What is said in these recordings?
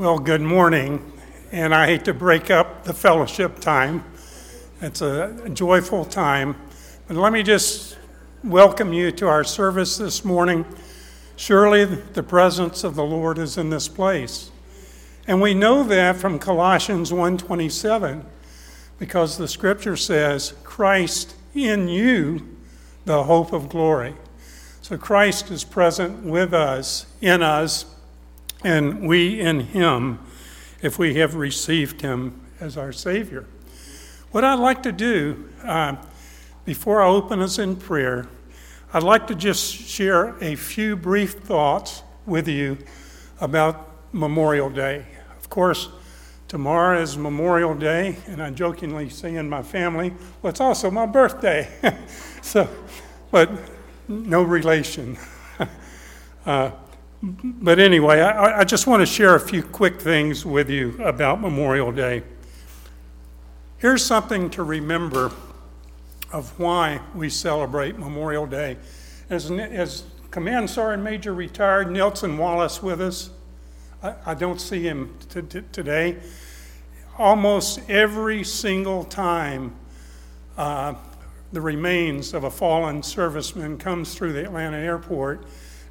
Well, good morning, and I hate to break up the fellowship time. It's a joyful time. But let me just welcome you to our service this morning. Surely the presence of the Lord is in this place. And we know that from Colossians 1:27 because the scripture says, "Christ in you, the hope of glory." So Christ is present with us, in us, and we in him if we have received him as our Savior. What I'd like to do uh, before I open us in prayer, I'd like to just share a few brief thoughts with you about Memorial Day. Of course, tomorrow is Memorial Day, and I jokingly say in my family, well, it's also my birthday. so, but no relation. uh, but anyway, I, I just want to share a few quick things with you about Memorial Day. Here's something to remember of why we celebrate Memorial Day. As, as Command Sergeant Major retired Nelson Wallace with us, I, I don't see him t- t- today. Almost every single time uh, the remains of a fallen serviceman comes through the Atlanta airport,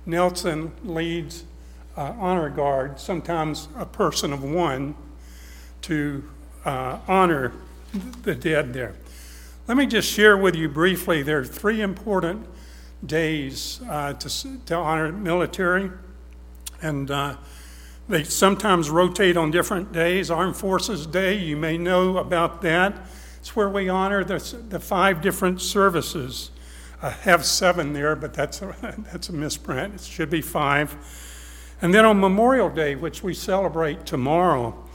Nelson leads uh, honor guard, sometimes a person of one, to uh, honor the dead there. Let me just share with you briefly there are three important days uh, to, to honor military, and uh, they sometimes rotate on different days. Armed Forces Day, you may know about that. It's where we honor the, the five different services I have seven there, but that's a, that's a misprint. It should be five. And then on Memorial Day, which we celebrate tomorrow,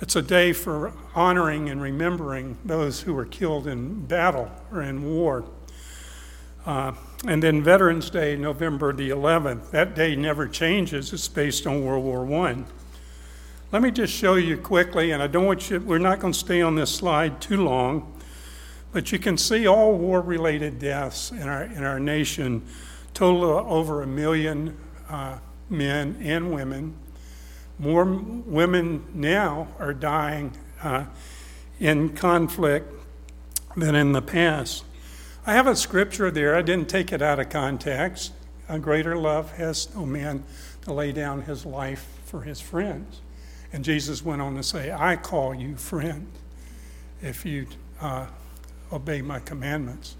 it's a day for honoring and remembering those who were killed in battle or in war. Uh, and then Veterans Day, November the 11th. That day never changes. It's based on World War I. Let me just show you quickly, and I don't want you, we're not going to stay on this slide too long. But you can see all war related deaths in our, in our nation total over a million uh, men and women. More women now are dying uh, in conflict than in the past. I have a scripture there. I didn't take it out of context. A greater love has no man to lay down his life for his friends. And Jesus went on to say, I call you friend if you uh, obey my commandments.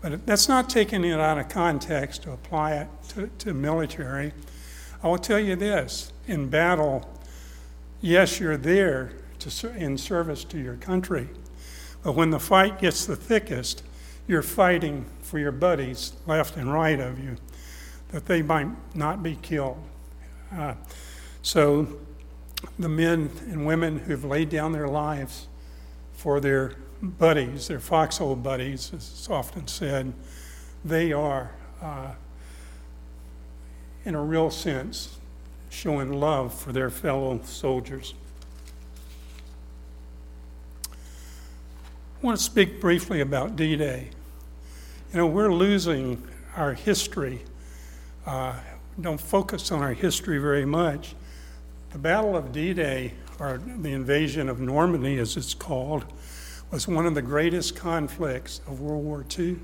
But that's not taking it out of context to apply it to, to military. I will tell you this in battle, yes, you're there to, in service to your country. But when the fight gets the thickest, you're fighting for your buddies left and right of you, that they might not be killed. Uh, so the men and women who've laid down their lives for their buddies, their foxhole buddies, as it's often said, they are, uh, in a real sense, showing love for their fellow soldiers. I want to speak briefly about D Day. You know, we're losing our history. Uh, don't focus on our history very much. The Battle of D Day, or the invasion of Normandy as it's called, was one of the greatest conflicts of World War II.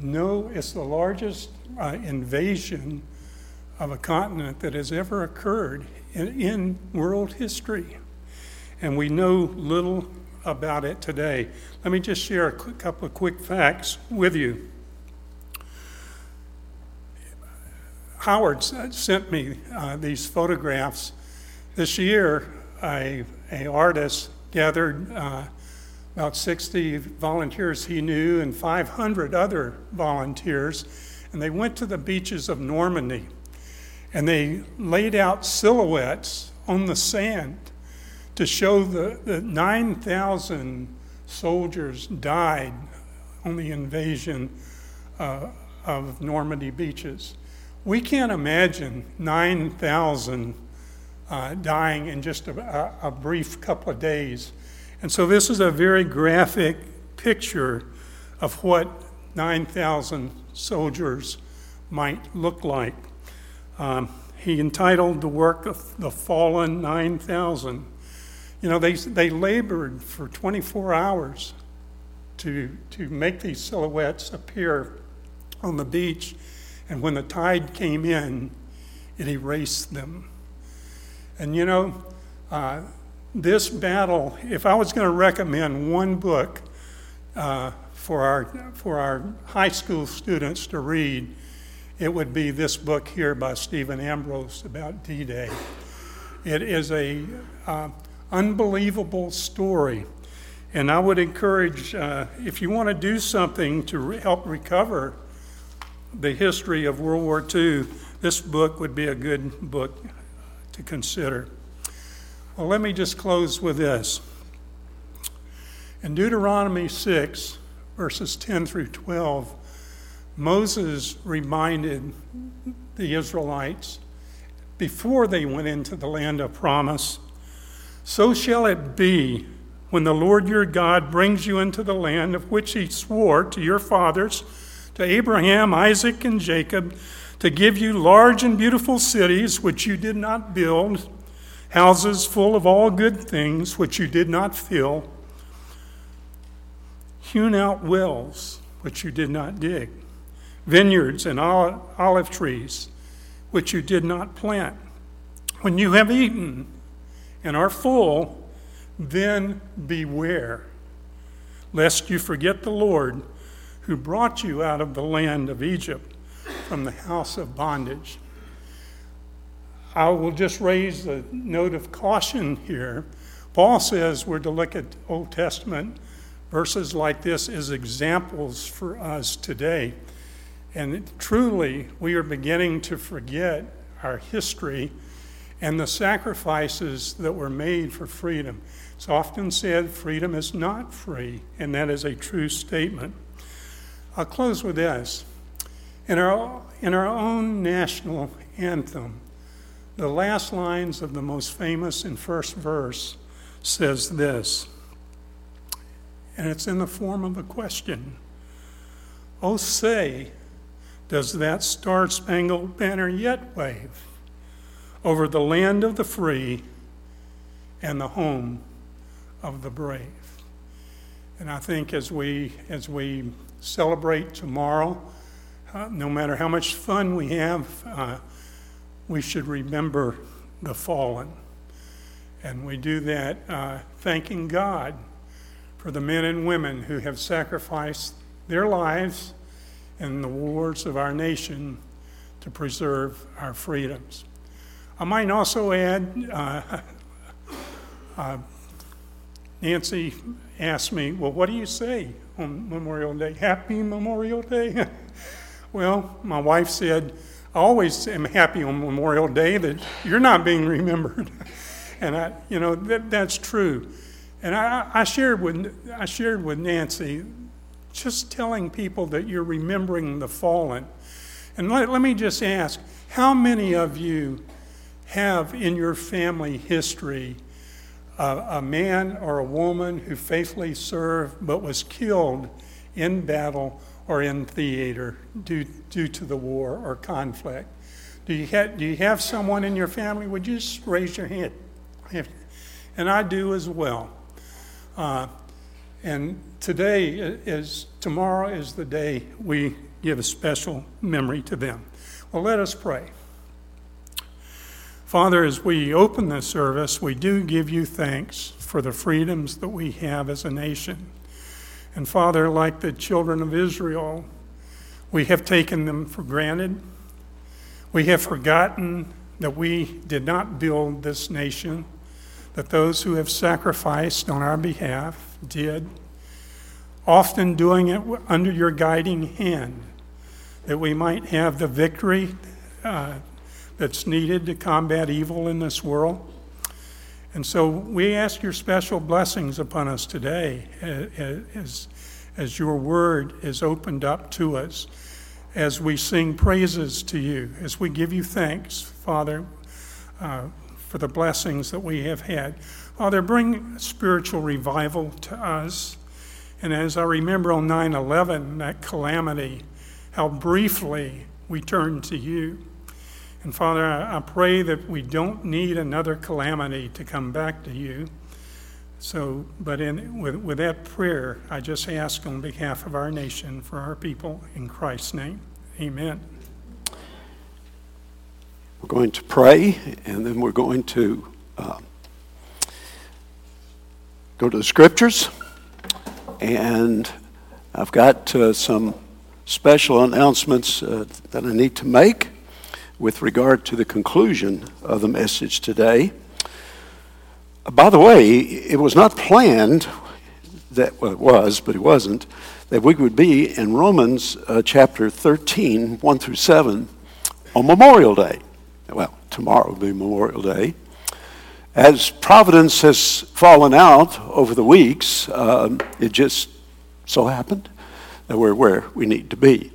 No, it's the largest uh, invasion of a continent that has ever occurred in, in world history. And we know little about it today. Let me just share a quick, couple of quick facts with you. Howard sent me uh, these photographs this year. A artist gathered uh, about 60 volunteers he knew and 500 other volunteers, and they went to the beaches of Normandy and they laid out silhouettes on the sand to show the, the 9,000 soldiers died on the invasion uh, of Normandy beaches. We can't imagine 9,000 uh, dying in just a, a brief couple of days and so this is a very graphic picture of what 9,000 soldiers might look like. Um, he entitled the work of The Fallen 9000. You know, they, they labored for 24 hours to, to make these silhouettes appear on the beach, and when the tide came in, it erased them. And you know, uh, this battle, if I was going to recommend one book uh, for, our, for our high school students to read, it would be this book here by Stephen Ambrose about D Day. It is a uh, unbelievable story. And I would encourage, uh, if you want to do something to re- help recover the history of World War II, this book would be a good book to consider. Well, let me just close with this. In Deuteronomy 6, verses 10 through 12, Moses reminded the Israelites before they went into the land of promise So shall it be when the Lord your God brings you into the land of which he swore to your fathers, to Abraham, Isaac, and Jacob, to give you large and beautiful cities which you did not build, houses full of all good things which you did not fill, hewn out wells which you did not dig vineyards and olive trees, which you did not plant. When you have eaten and are full, then beware, lest you forget the Lord who brought you out of the land of Egypt from the house of bondage. I will just raise a note of caution here. Paul says we're to look at Old Testament verses like this as examples for us today. And truly, we are beginning to forget our history and the sacrifices that were made for freedom. It's often said freedom is not free, and that is a true statement. I'll close with this. In our, in our own national anthem, the last lines of the most famous and first verse says this, and it's in the form of a question. Oh, say, does that star spangled banner yet wave over the land of the free and the home of the brave. And I think as we, as we celebrate tomorrow, uh, no matter how much fun we have, uh, we should remember the fallen. And we do that uh, thanking God for the men and women who have sacrificed their lives and the wars of our nation to preserve our freedoms. I might also add uh, uh, Nancy asked me, Well, what do you say on Memorial Day? Happy Memorial Day? well, my wife said, I always am happy on Memorial Day that you're not being remembered. and I, you know, that, that's true. And I, I, shared with, I shared with Nancy just telling people that you're remembering the fallen. And let, let me just ask how many of you have in your family history a, a man or a woman who faithfully served but was killed in battle or in theater due, due to the war or conflict? Do you, have, do you have someone in your family? Would you just raise your hand? And I do as well. Uh, and today is, tomorrow is the day we give a special memory to them. Well, let us pray. Father, as we open this service, we do give you thanks for the freedoms that we have as a nation. And Father, like the children of Israel, we have taken them for granted. We have forgotten that we did not build this nation, that those who have sacrificed on our behalf did, often doing it under your guiding hand, that we might have the victory uh, that's needed to combat evil in this world. And so we ask your special blessings upon us today as, as your word is opened up to us, as we sing praises to you, as we give you thanks, Father, uh, for the blessings that we have had. Father, bring spiritual revival to us. And as I remember on 9 11, that calamity, how briefly we turned to you. And Father, I pray that we don't need another calamity to come back to you. So, but in, with, with that prayer, I just ask on behalf of our nation for our people in Christ's name. Amen. We're going to pray, and then we're going to uh, go to the scriptures. And I've got uh, some special announcements uh, that I need to make with regard to the conclusion of the message today. By the way, it was not planned that well, it was, but it wasn't, that we would be in Romans uh, chapter 13, 1 through 7, on Memorial Day. Well, tomorrow will be Memorial Day. As Providence has fallen out over the weeks, um, it just so happened that we're where we need to be.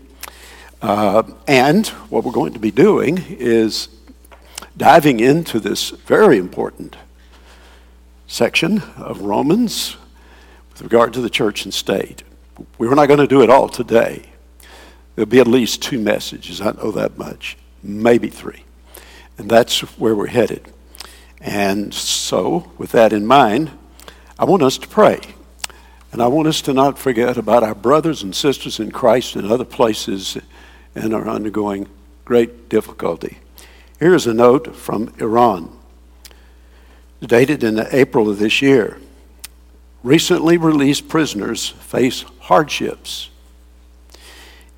Uh, and what we're going to be doing is diving into this very important section of Romans with regard to the church and state. We're not going to do it all today. There'll be at least two messages, I know that much, maybe three. And that's where we're headed. And so, with that in mind, I want us to pray. And I want us to not forget about our brothers and sisters in Christ in other places and are undergoing great difficulty. Here's a note from Iran dated in April of this year. Recently released prisoners face hardships.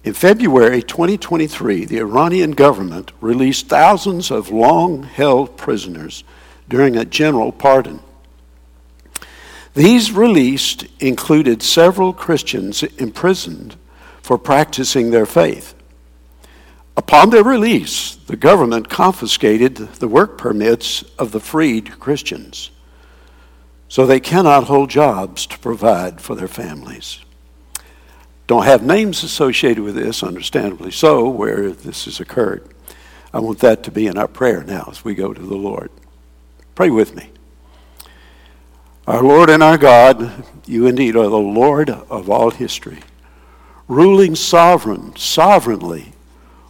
In February 2023, the Iranian government released thousands of long held prisoners during a general pardon. These released included several Christians imprisoned for practicing their faith. Upon their release, the government confiscated the work permits of the freed Christians, so they cannot hold jobs to provide for their families. Don't have names associated with this, understandably so, where this has occurred. I want that to be in our prayer now as we go to the Lord. Pray with me. Our Lord and our God, you indeed are the Lord of all history, ruling sovereign, sovereignly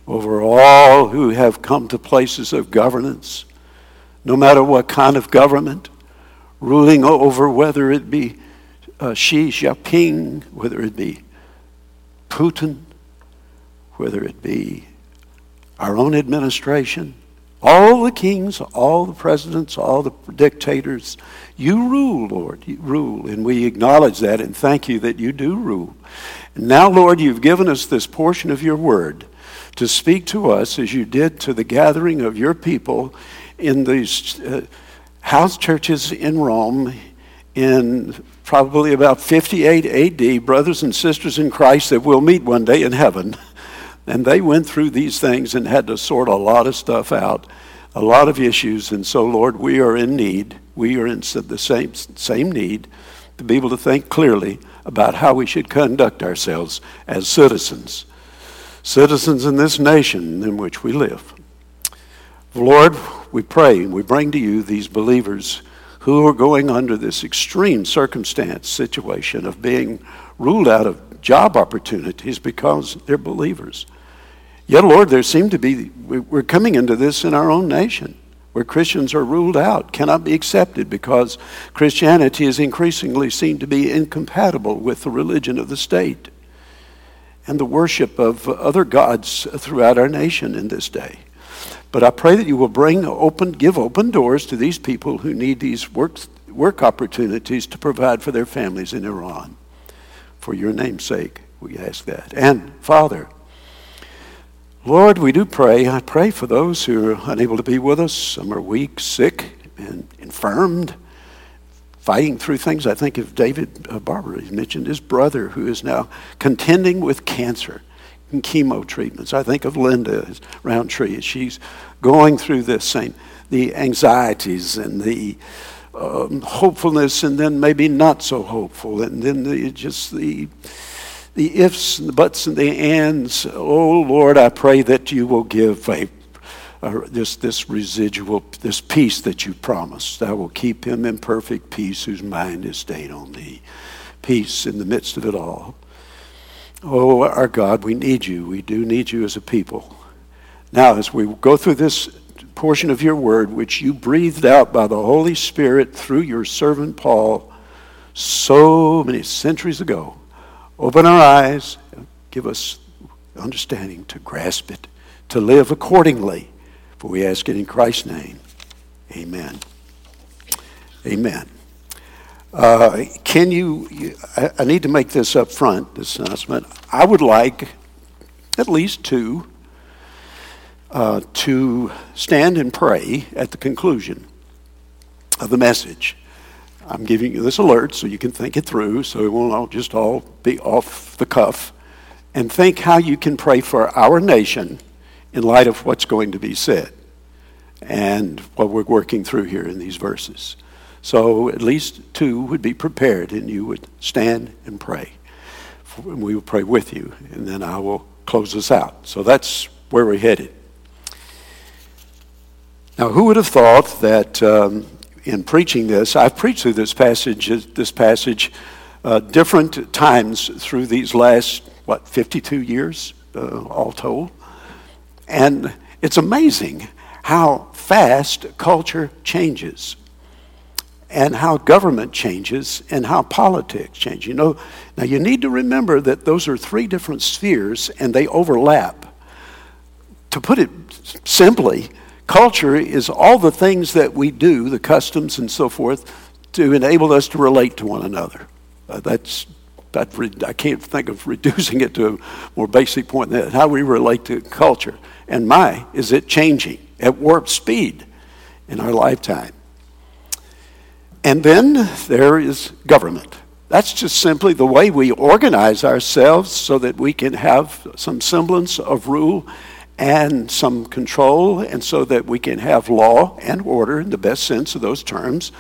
over all who have come to places of governance, no matter what kind of government, ruling over whether it be uh, Xi Jinping, whether it be Putin, whether it be our own administration, all the kings, all the presidents, all the dictators, you rule, Lord. You rule. And we acknowledge that and thank you that you do rule. And now, Lord, you've given us this portion of your word to speak to us as you did to the gathering of your people in these uh, house churches in Rome in probably about 58 AD, brothers and sisters in Christ that we'll meet one day in heaven. And they went through these things and had to sort a lot of stuff out, a lot of issues. And so, Lord, we are in need. We are in the same, same need to be able to think clearly about how we should conduct ourselves as citizens citizens in this nation in which we live. Lord, we pray and we bring to you these believers who are going under this extreme circumstance situation of being ruled out of job opportunities because they're believers. Yet, Lord, there seem to be, we're coming into this in our own nation where Christians are ruled out, cannot be accepted because Christianity is increasingly seen to be incompatible with the religion of the state and the worship of other gods throughout our nation in this day. But I pray that you will bring open, give open doors to these people who need these work, work opportunities to provide for their families in Iran. For your name's sake, we ask that. And Father, Lord, we do pray. I pray for those who are unable to be with us. Some are weak, sick, and infirmed fighting through things. I think of David uh, Barber. He mentioned his brother who is now contending with cancer and chemo treatments. I think of Linda Roundtree. She's going through this same, the anxieties and the um, hopefulness and then maybe not so hopeful and then the, just the the ifs and the buts and the ands. Oh Lord, I pray that you will give a uh, this, this residual, this peace that you promised. I will keep him in perfect peace whose mind is stayed on thee. Peace in the midst of it all. Oh, our God, we need you. We do need you as a people. Now, as we go through this portion of your word, which you breathed out by the Holy Spirit through your servant Paul so many centuries ago, open our eyes, give us understanding to grasp it, to live accordingly. For we ask it in Christ's name. Amen. Amen. Uh, can you, I, need to make this up front, this announcement. I would like at least two uh, to stand and pray at the conclusion of the message. I'm giving you this alert so you can think it through, so it won't all just all be off the cuff. And think how you can pray for our nation in light of what's going to be said and what we're working through here in these verses. So at least two would be prepared, and you would stand and pray. And we will pray with you, and then I will close us out. So that's where we're headed. Now, who would have thought that um, in preaching this, I've preached through this passage, this passage, uh, different times through these last what 52 years, uh, all told, and it's amazing how fast culture changes and how government changes and how politics change. You know, now you need to remember that those are three different spheres and they overlap. To put it simply, culture is all the things that we do, the customs and so forth, to enable us to relate to one another. Uh, that's I can't think of reducing it to a more basic point than that. How we relate to culture. And my, is it changing at warp speed in our lifetime? And then there is government. That's just simply the way we organize ourselves so that we can have some semblance of rule and some control, and so that we can have law and order in the best sense of those terms,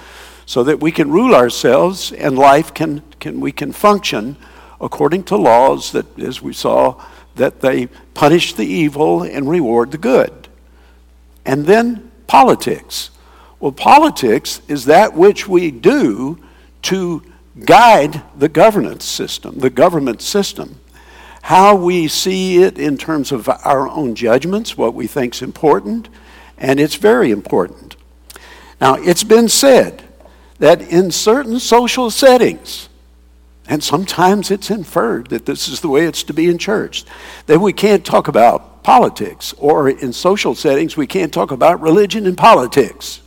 so that we can rule ourselves and life can, can we can function according to laws that, as we saw, that they punish the evil and reward the good. And then politics. Well, politics is that which we do to guide the governance system, the government system. How we see it in terms of our own judgments, what we think is important, and it's very important. Now, it's been said that in certain social settings, and sometimes it's inferred that this is the way it's to be in church, that we can't talk about politics, or in social settings, we can't talk about religion and politics.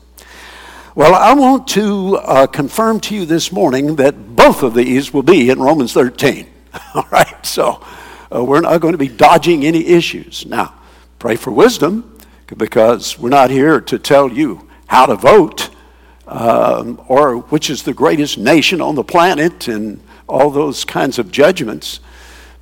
Well, I want to uh, confirm to you this morning that both of these will be in Romans 13. All right, so uh, we're not going to be dodging any issues. Now, pray for wisdom because we're not here to tell you how to vote um, or which is the greatest nation on the planet and all those kinds of judgments.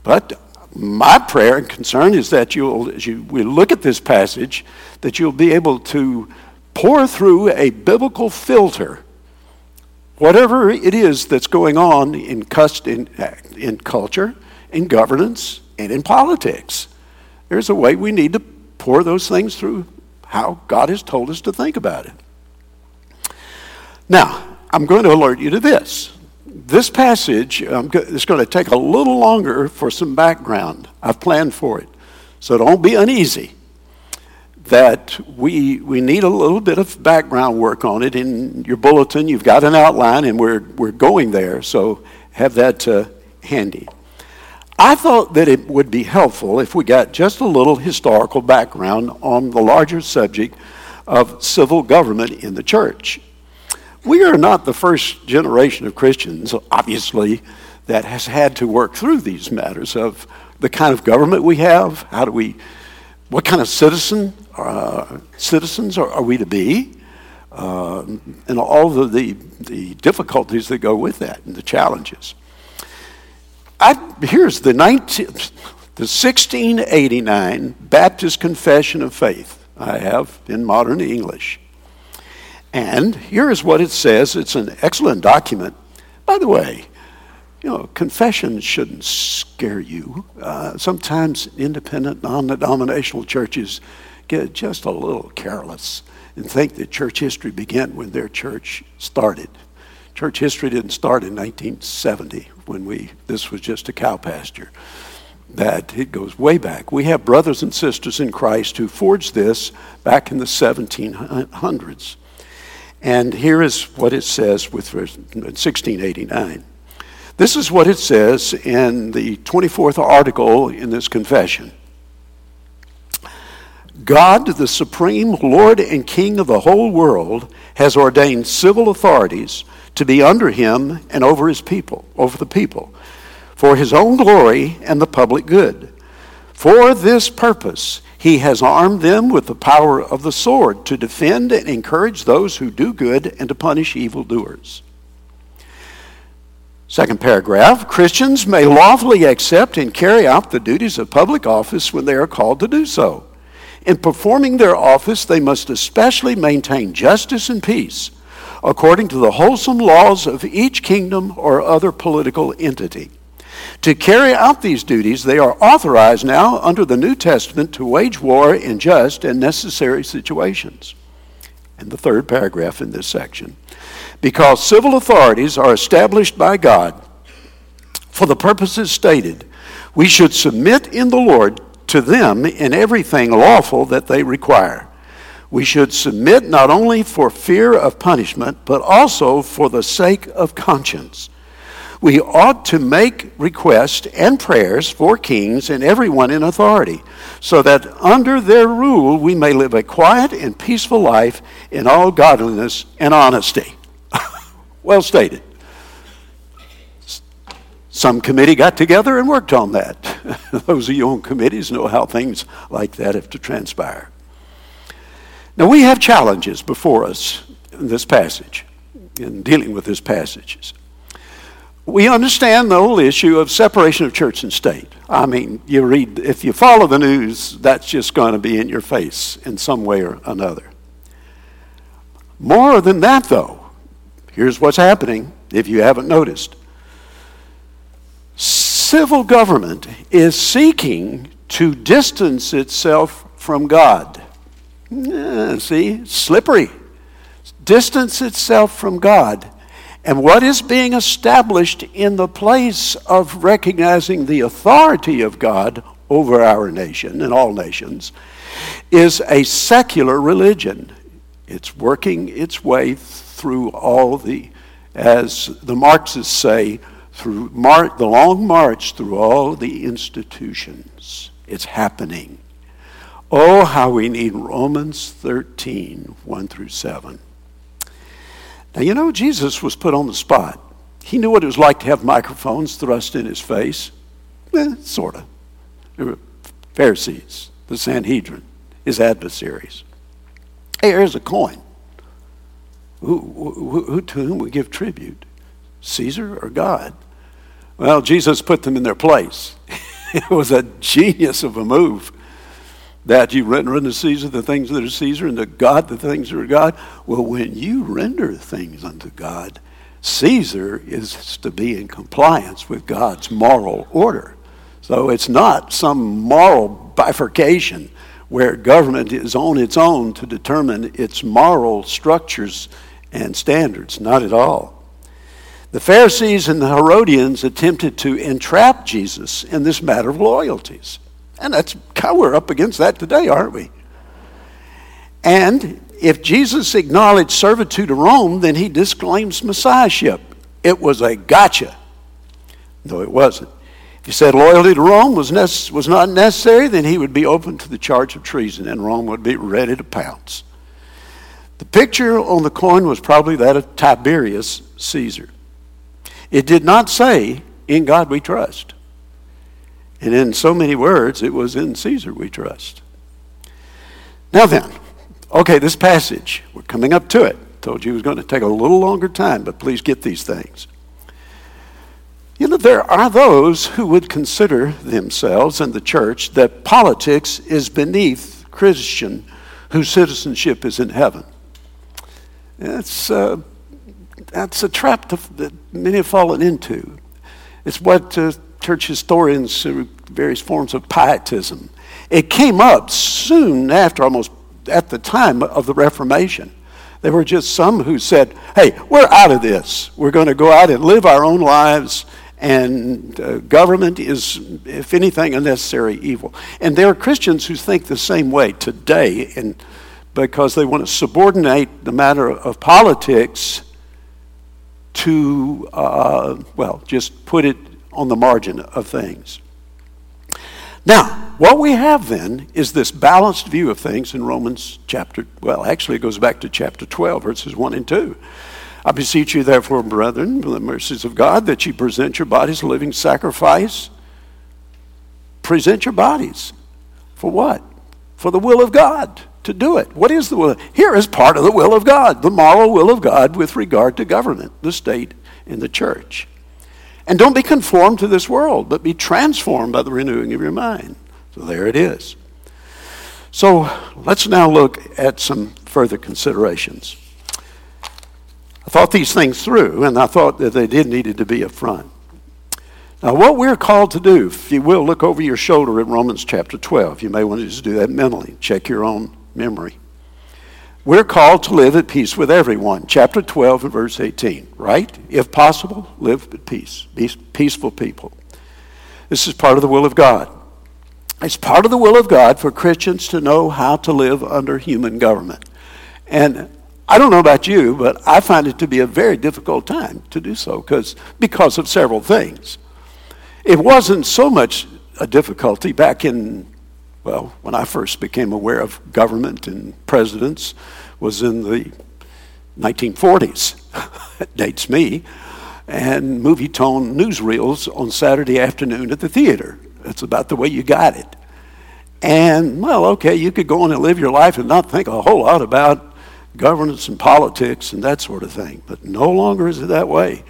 But my prayer and concern is that you'll, as you we look at this passage, that you'll be able to pour through a biblical filter whatever it is that's going on in, cust- in, uh, in culture, in governance, and in politics. There's a way we need to pour those things through how God has told us to think about it. Now, I'm going to alert you to this. This passage um, is going to take a little longer for some background. I've planned for it. So don't be uneasy that we, we need a little bit of background work on it. In your bulletin, you've got an outline, and we're, we're going there, so have that uh, handy. I thought that it would be helpful if we got just a little historical background on the larger subject of civil government in the church. We are not the first generation of Christians, obviously, that has had to work through these matters of the kind of government we have, how do we, what kind of citizen uh, citizens are, are, we to be? Uh, and all the, the, the, difficulties that go with that and the challenges. I, here's the, 19, the 1689 Baptist Confession of Faith I have in modern English. And here is what it says. It's an excellent document. By the way, you know, confession shouldn't scare you. Uh, sometimes independent, non denominational churches get just a little careless and think that church history began when their church started. Church history didn't start in 1970 when we this was just a cow pasture. that it goes way back. We have brothers and sisters in Christ who forged this back in the 1700s. And here is what it says with 1689. This is what it says in the 24th article in this confession. God, the supreme Lord and King of the whole world, has ordained civil authorities to be under him and over his people, over the people, for his own glory and the public good. For this purpose, he has armed them with the power of the sword to defend and encourage those who do good and to punish evildoers. Second paragraph Christians may lawfully accept and carry out the duties of public office when they are called to do so. In performing their office, they must especially maintain justice and peace according to the wholesome laws of each kingdom or other political entity. To carry out these duties, they are authorized now under the New Testament to wage war in just and necessary situations. And the third paragraph in this section. Because civil authorities are established by God for the purposes stated, we should submit in the Lord to them in everything lawful that they require. We should submit not only for fear of punishment, but also for the sake of conscience we ought to make requests and prayers for kings and everyone in authority, so that under their rule we may live a quiet and peaceful life in all godliness and honesty. well stated. Some committee got together and worked on that. Those of you on committees know how things like that have to transpire. Now, we have challenges before us in this passage, in dealing with this passage we understand the whole issue of separation of church and state. I mean, you read, if you follow the news, that's just going to be in your face in some way or another. More than that, though, here's what's happening if you haven't noticed. Civil government is seeking to distance itself from God. Yeah, see, slippery. Distance itself from God and what is being established in the place of recognizing the authority of God over our nation and all nations is a secular religion. It's working its way through all the, as the Marxists say, through mar- the long march through all the institutions. It's happening. Oh, how we need Romans 13, 1 through 7. Now, you know, Jesus was put on the spot. He knew what it was like to have microphones thrust in his face. Eh, sort of. There were Pharisees, the Sanhedrin, his adversaries. Hey, here's a coin. Who, who, who, to whom we give tribute? Caesar or God? Well, Jesus put them in their place. it was a genius of a move that you render unto Caesar the things that are Caesar, and to God the things that are God. Well, when you render things unto God, Caesar is to be in compliance with God's moral order. So it's not some moral bifurcation where government is on its own to determine its moral structures and standards. Not at all. The Pharisees and the Herodians attempted to entrap Jesus in this matter of loyalties. And that's how we're up against that today, aren't we? And if Jesus acknowledged servitude to Rome, then he disclaims messiahship. It was a gotcha. No, it wasn't. If he said loyalty to Rome was, nece- was not necessary, then he would be open to the charge of treason, and Rome would be ready to pounce. The picture on the coin was probably that of Tiberius Caesar. It did not say, In God we trust. And in so many words, it was in Caesar we trust. Now then, okay, this passage, we're coming up to it. Told you it was going to take a little longer time, but please get these things. You know, there are those who would consider themselves in the church that politics is beneath Christian whose citizenship is in heaven. That's, uh, that's a trap that many have fallen into. It's what uh, church historians, through various forms of pietism. It came up soon after, almost at the time of the Reformation. There were just some who said, hey, we're out of this. We're going to go out and live our own lives and uh, government is, if anything, a necessary evil. And there are Christians who think the same way today, and because they want to subordinate the matter of politics to, uh, well, just put it on the margin of things. Now, what we have then is this balanced view of things in Romans chapter, well, actually it goes back to chapter 12, verses 1 and 2. I beseech you, therefore, brethren, by the mercies of God, that you present your bodies a living sacrifice. Present your bodies. For what? For the will of God to do it. What is the will? Here is part of the will of God, the moral will of God with regard to government, the state, and the church. And don't be conformed to this world, but be transformed by the renewing of your mind. So there it is. So let's now look at some further considerations. I thought these things through, and I thought that they did needed to be up front. Now, what we're called to do, if you will, look over your shoulder at Romans chapter 12. You may want to just do that mentally. Check your own memory. We're called to live at peace with everyone. Chapter 12 and verse 18, right? If possible, live at peace. Be peaceful people. This is part of the will of God. It's part of the will of God for Christians to know how to live under human government. And I don't know about you, but I find it to be a very difficult time to do so because because of several things. It wasn't so much a difficulty back in well, when I first became aware of government and presidents was in the 1940s. it dates me. And Movietone newsreels on Saturday afternoon at the theater. That's about the way you got it. And, well, okay, you could go on and live your life and not think a whole lot about governance and politics and that sort of thing. But no longer is it that way.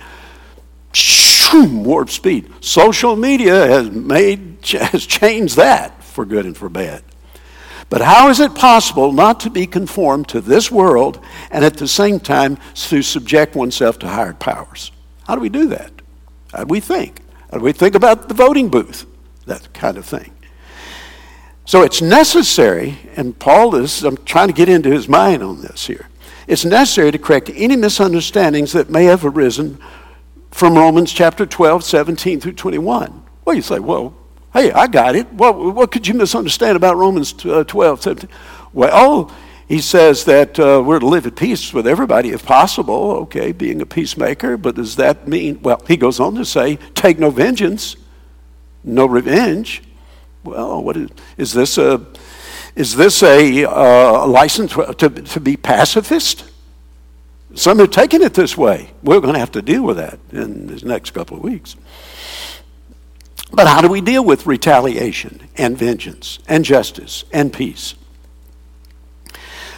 Warp speed. Social media has made has changed that for good and for bad. But how is it possible not to be conformed to this world and at the same time to subject oneself to higher powers? How do we do that? How do we think? How do we think about the voting booth? That kind of thing. So it's necessary, and Paul is, I'm trying to get into his mind on this here. It's necessary to correct any misunderstandings that may have arisen from Romans chapter 12, 17 through 21. Well, you say, well, Hey, I got it. What, what could you misunderstand about Romans uh, 12, 17? Well, he says that uh, we're to live at peace with everybody if possible, okay, being a peacemaker, but does that mean, well, he goes on to say, take no vengeance, no revenge. Well, what is, is this a, is this a uh, license to, to be pacifist? Some have taken it this way. We're going to have to deal with that in the next couple of weeks. But how do we deal with retaliation and vengeance and justice and peace?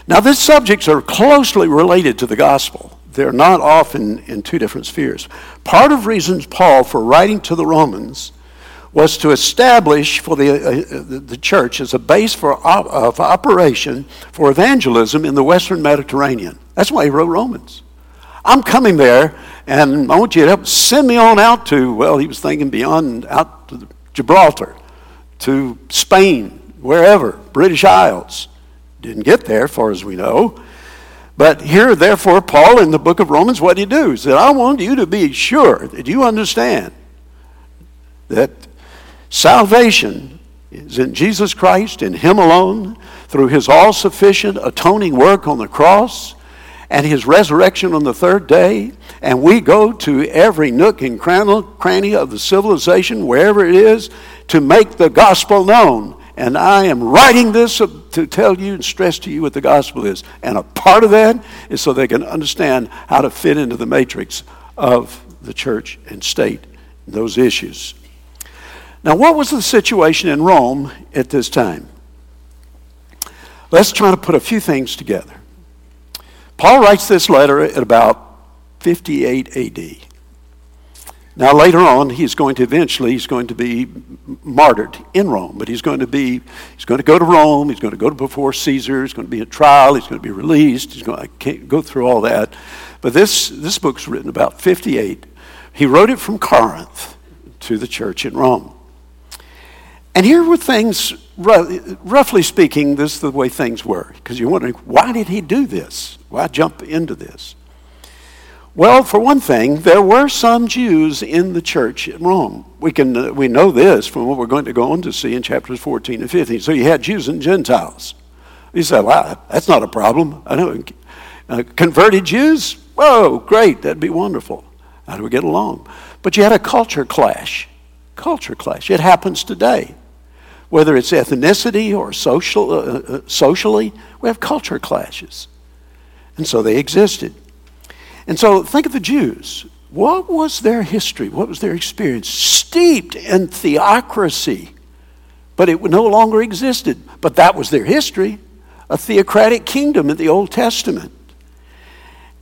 Now, these subjects are closely related to the gospel. They're not often in two different spheres. Part of reasons Paul for writing to the Romans was to establish for the, uh, the church as a base for op- of operation for evangelism in the Western Mediterranean. That's why he wrote Romans. I'm coming there, and I want you to help send me on out to, well, he was thinking beyond out to Gibraltar, to Spain, wherever, British Isles. Didn't get there, far as we know. But here, therefore, Paul in the book of Romans, what he do? He said, I want you to be sure that you understand that salvation is in Jesus Christ, in Him alone, through His all sufficient atoning work on the cross and his resurrection on the third day, and we go to every nook and cranny of the civilization, wherever it is, to make the gospel known. And I am writing this to tell you and stress to you what the gospel is. And a part of that is so they can understand how to fit into the matrix of the church and state, those issues. Now, what was the situation in Rome at this time? Let's try to put a few things together. Paul writes this letter at about 58 AD. Now, later on, he's going to eventually, he's going to be martyred in Rome, but he's going to be, he's going to go to Rome, he's going to go before Caesar, he's going to be a trial, he's going to be released, he's going to, I can't go through all that. But this, this book's written about 58. He wrote it from Corinth to the church in Rome. And here were things, roughly speaking, this is the way things were. Because you're wondering, why did he do this? Why jump into this? Well, for one thing, there were some Jews in the church in Rome. We, can, uh, we know this from what we're going to go on to see in chapters 14 and 15. So you had Jews and Gentiles. You say, well, that's not a problem. I know. Uh, converted Jews? Whoa, great, that'd be wonderful. How do we get along? But you had a culture clash. Culture clash. It happens today. Whether it's ethnicity or social, uh, uh, socially, we have culture clashes. And so they existed. And so think of the Jews. What was their history? What was their experience? Steeped in theocracy, but it no longer existed. But that was their history a theocratic kingdom in the Old Testament.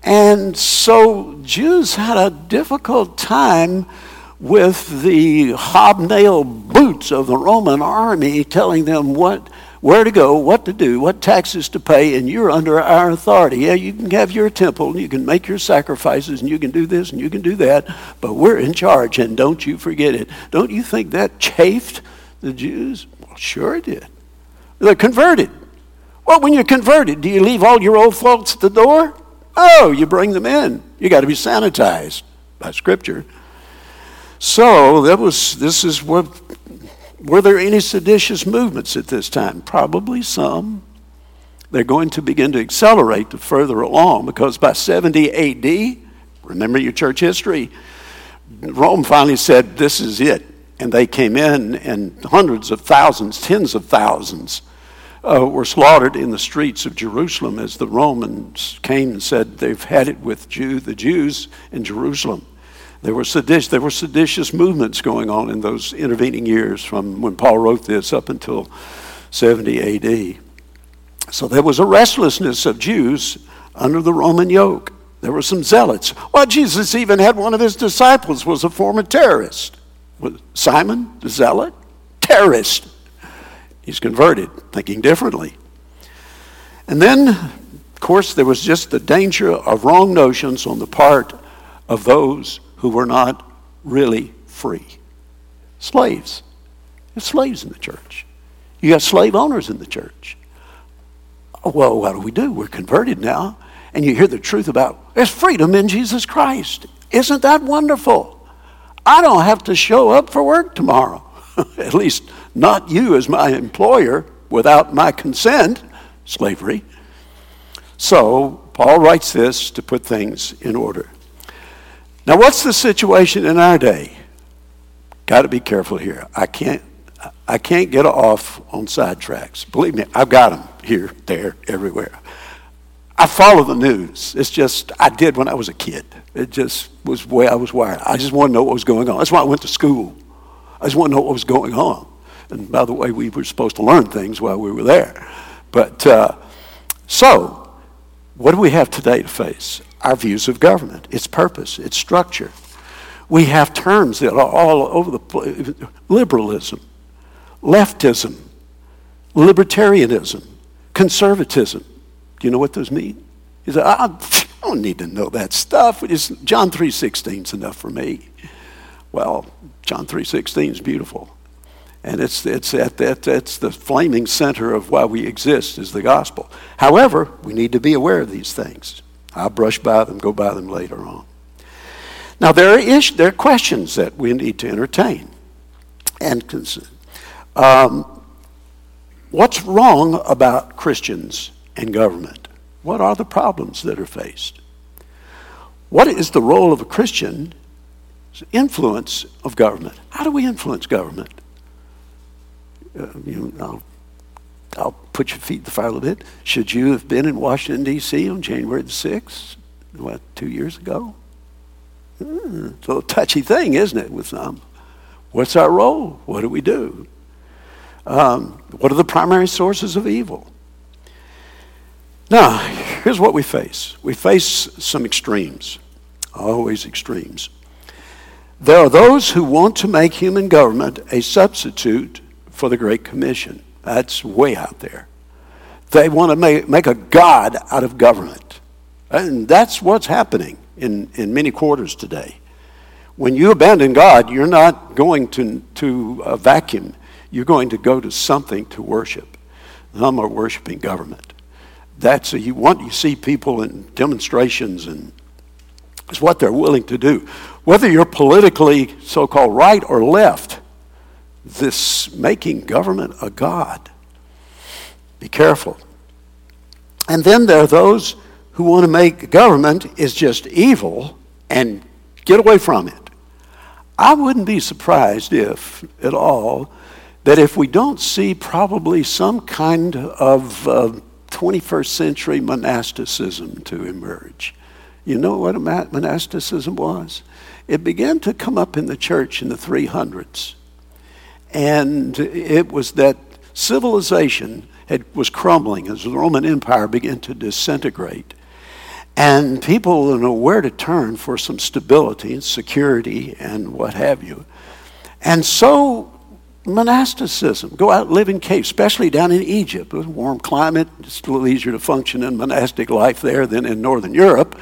And so Jews had a difficult time with the hobnail boots of the Roman army telling them what where to go, what to do, what taxes to pay, and you're under our authority. Yeah, you can have your temple, and you can make your sacrifices, and you can do this, and you can do that, but we're in charge, and don't you forget it. Don't you think that chafed the Jews? Well, sure it did. They're converted. Well, when you're converted, do you leave all your old faults at the door? Oh, you bring them in. You got to be sanitized by Scripture. So that was. This is what were there any seditious movements at this time? Probably some. They're going to begin to accelerate to further along because by 70 AD, remember your church history, Rome finally said, This is it. And they came in, and hundreds of thousands, tens of thousands, uh, were slaughtered in the streets of Jerusalem as the Romans came and said they've had it with Jew, the Jews in Jerusalem. There were, seditious, there were seditious movements going on in those intervening years from when Paul wrote this up until 70 AD. So there was a restlessness of Jews under the Roman yoke. There were some zealots. Well, Jesus even had one of his disciples was a former terrorist. Simon, the zealot, terrorist. He's converted, thinking differently. And then, of course, there was just the danger of wrong notions on the part of those who were not really free. Slaves. There's slaves in the church. You got slave owners in the church. Well, what do we do? We're converted now. And you hear the truth about there's freedom in Jesus Christ. Isn't that wonderful? I don't have to show up for work tomorrow. At least not you as my employer without my consent, slavery. So, Paul writes this to put things in order. Now, what's the situation in our day? Got to be careful here. I can't, I can't get off on sidetracks. Believe me, I've got them here, there, everywhere. I follow the news. It's just, I did when I was a kid. It just was the way I was wired. I just want to know what was going on. That's why I went to school. I just want to know what was going on. And by the way, we were supposed to learn things while we were there. But uh, so, what do we have today to face? Our views of government, its purpose, its structure. We have terms that are all over the place liberalism, leftism, libertarianism, conservatism. Do you know what those mean? He said, I don't need to know that stuff. Just, John 3.16 is enough for me. Well, John 3.16 is beautiful. And it's, it's, at that, it's the flaming center of why we exist is the gospel. However, we need to be aware of these things. I'll brush by them, go by them later on. Now, there are, ish, there are questions that we need to entertain and consider. Um, what's wrong about Christians and government? What are the problems that are faced? What is the role of a Christian influence of government? How do we influence government? Uh, you know, I'll put your feet in the fire a little bit. Should you have been in Washington, D.C. on January the 6th, what, two years ago? Hmm, it's a little touchy thing, isn't it, with some? What's our role? What do we do? Um, what are the primary sources of evil? Now, here's what we face we face some extremes, always extremes. There are those who want to make human government a substitute for the Great Commission. That's way out there. They want to make, make a God out of government. And that's what's happening in, in many quarters today. When you abandon God, you're not going to, to a vacuum. You're going to go to something to worship. Some are worshiping government. That's a, you want you see people in demonstrations and It's what they're willing to do. Whether you're politically so called right or left, this making government a God. Be careful. And then there are those who want to make government is just evil and get away from it. I wouldn't be surprised if, at all, that if we don't see probably some kind of uh, 21st century monasticism to emerge. You know what monasticism was? It began to come up in the church in the 300s. And it was that civilization had, was crumbling as the Roman Empire began to disintegrate. And people didn't know where to turn for some stability and security and what have you. And so monasticism, go out and live in caves, especially down in Egypt. It was a warm climate. It's a little easier to function in monastic life there than in Northern Europe.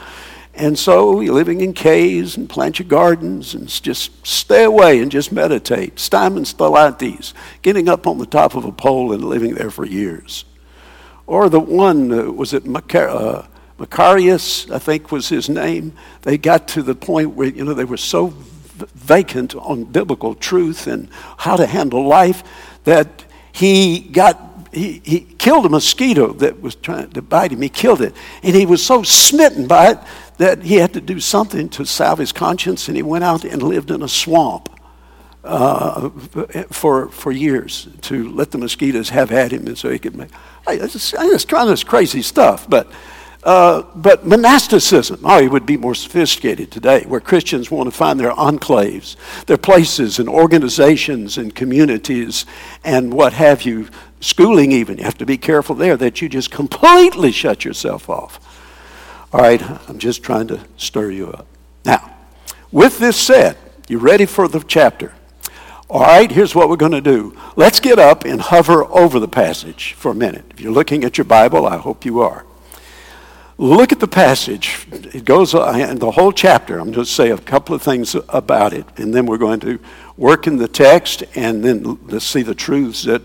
And so you're living in caves and plant your gardens and just stay away and just meditate. Simon Stylites, getting up on the top of a pole and living there for years. Or the one, uh, was it Macar- uh, Macarius, I think was his name. They got to the point where, you know, they were so vacant on biblical truth and how to handle life that he got he, he killed a mosquito that was trying to bite him. He killed it. And he was so smitten by it that he had to do something to salve his conscience, and he went out and lived in a swamp uh, for, for years to let the mosquitoes have at him, and so he could make. I, I, just, trying this crazy stuff, but. Uh, but monasticism, oh, it would be more sophisticated today, where Christians want to find their enclaves, their places and organizations and communities and what have you, schooling even. You have to be careful there that you just completely shut yourself off. All right, I'm just trying to stir you up. Now, with this said, you ready for the chapter? All right, here's what we're going to do. Let's get up and hover over the passage for a minute. If you're looking at your Bible, I hope you are. Look at the passage. It goes uh, the whole chapter. I'm going to say a couple of things about it, and then we're going to work in the text, and then let's see the truths that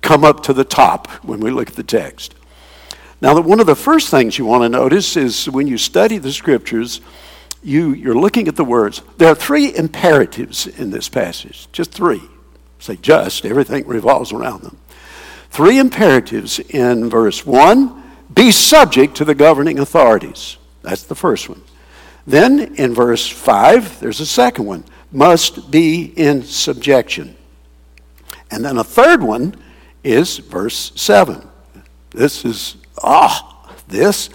come up to the top when we look at the text. Now, one of the first things you want to notice is when you study the scriptures, you, you're looking at the words. There are three imperatives in this passage, just three. Say just, everything revolves around them. Three imperatives in verse 1 be subject to the governing authorities. That's the first one. Then in verse 5, there's a second one must be in subjection. And then a third one is verse 7. This is Ah, oh, this,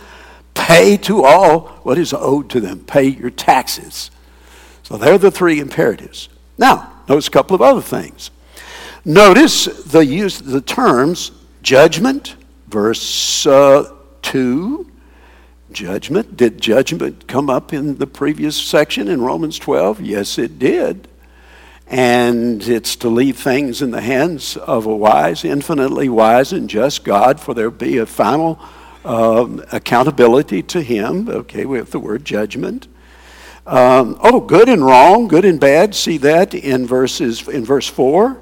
pay to all what is owed to them. Pay your taxes. So they're the three imperatives. Now, notice a couple of other things. Notice the use the terms judgment, verse uh, 2. Judgment. Did judgment come up in the previous section in Romans 12? Yes, it did. And it's to leave things in the hands of a wise, infinitely wise and just God, for there be a final um, accountability to Him. Okay, we have the word judgment. Um, oh, good and wrong, good and bad. See that in verses in verse four.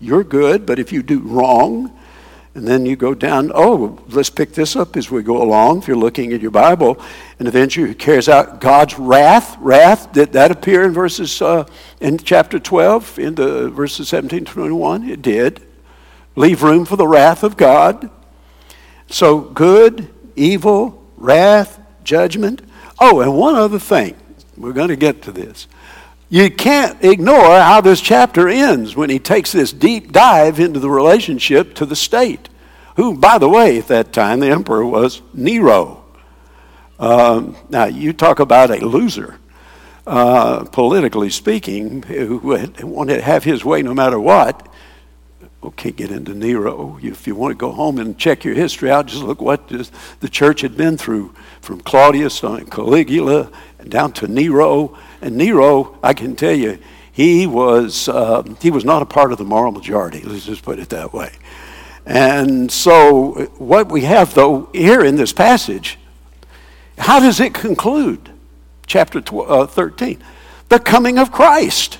You're good, but if you do wrong, and then you go down, oh, let's pick this up as we go along. If you're looking at your Bible, and eventually he carries out God's wrath. Wrath, did that appear in verses, uh, in chapter 12, in the verses 17 to 21? It did. Leave room for the wrath of God. So good, evil, wrath, judgment. Oh, and one other thing. We're going to get to this. You can't ignore how this chapter ends when he takes this deep dive into the relationship to the state, who, by the way, at that time, the emperor was Nero. Um, now, you talk about a loser, uh, politically speaking, who wanted to have his way no matter what. Okay, get into Nero. If you want to go home and check your history out, just look what the church had been through from Claudius and Caligula down to Nero and Nero, I can tell you, he was, uh, he was not a part of the moral majority, let's just put it that way. And so, what we have, though, here in this passage, how does it conclude? Chapter 12, uh, 13. The coming of Christ.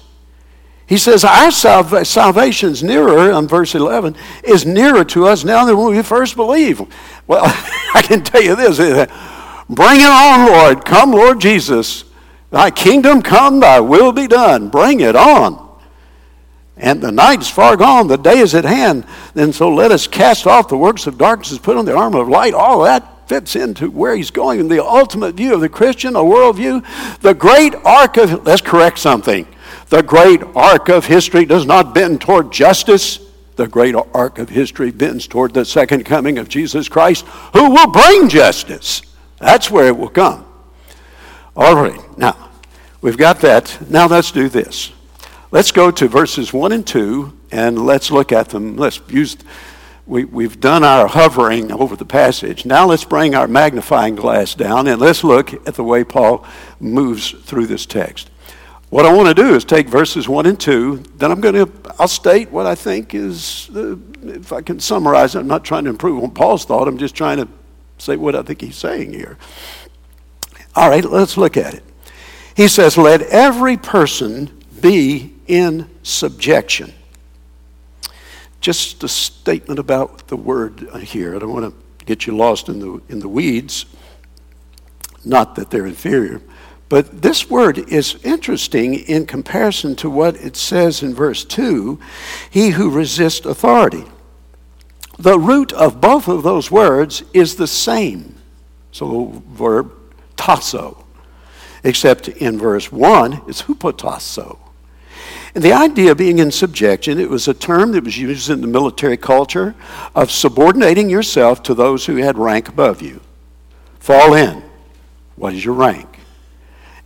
He says, Our salv- salvation's nearer, on verse 11, is nearer to us now than when we first believed. Well, I can tell you this bring it on, Lord. Come, Lord Jesus. Thy kingdom come, thy will be done. Bring it on. And the night is far gone, the day is at hand. Then so let us cast off the works of darkness, put on the armor of light. All that fits into where he's going. And the ultimate view of the Christian, a worldview, the great arc of, let's correct something. The great arc of history does not bend toward justice. The great arc of history bends toward the second coming of Jesus Christ, who will bring justice. That's where it will come. All right, now, we've got that. Now let's do this. Let's go to verses 1 and 2 and let's look at them. Let's use, we, we've done our hovering over the passage. Now let's bring our magnifying glass down and let's look at the way Paul moves through this text. What I want to do is take verses 1 and 2, then I'm going to, I'll state what I think is, the, if I can summarize it, I'm not trying to improve on Paul's thought, I'm just trying to say what I think he's saying here. All right, let's look at it. He says, Let every person be in subjection. Just a statement about the word here. I don't want to get you lost in the, in the weeds. Not that they're inferior. But this word is interesting in comparison to what it says in verse 2 he who resists authority. The root of both of those words is the same. So, the verb tasso, except in verse 1, it's hupotasso. And the idea being in subjection, it was a term that was used in the military culture of subordinating yourself to those who had rank above you. Fall in. What is your rank?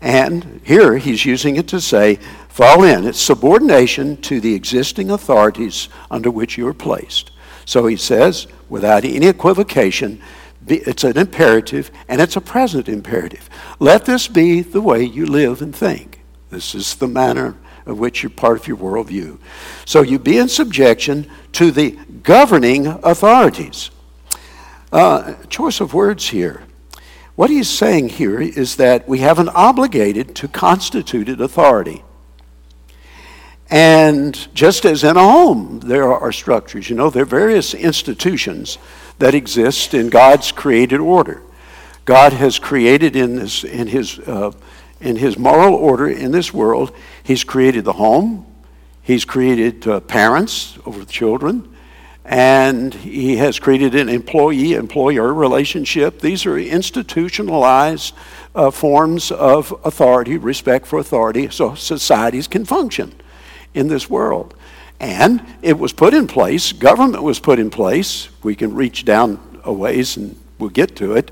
And here he's using it to say, fall in. It's subordination to the existing authorities under which you are placed. So he says, without any equivocation, it's an imperative and it's a present imperative. Let this be the way you live and think. This is the manner of which you're part of your worldview. So you be in subjection to the governing authorities. Uh, choice of words here. What he's saying here is that we have an obligated to constituted authority. And just as in a home, there are structures, you know, there are various institutions that exist in God's created order. God has created in, this, in, his, uh, in his moral order in this world, He's created the home, He's created uh, parents over the children, and He has created an employee employer relationship. These are institutionalized uh, forms of authority, respect for authority, so societies can function in this world. And it was put in place, government was put in place. We can reach down a ways and we'll get to it.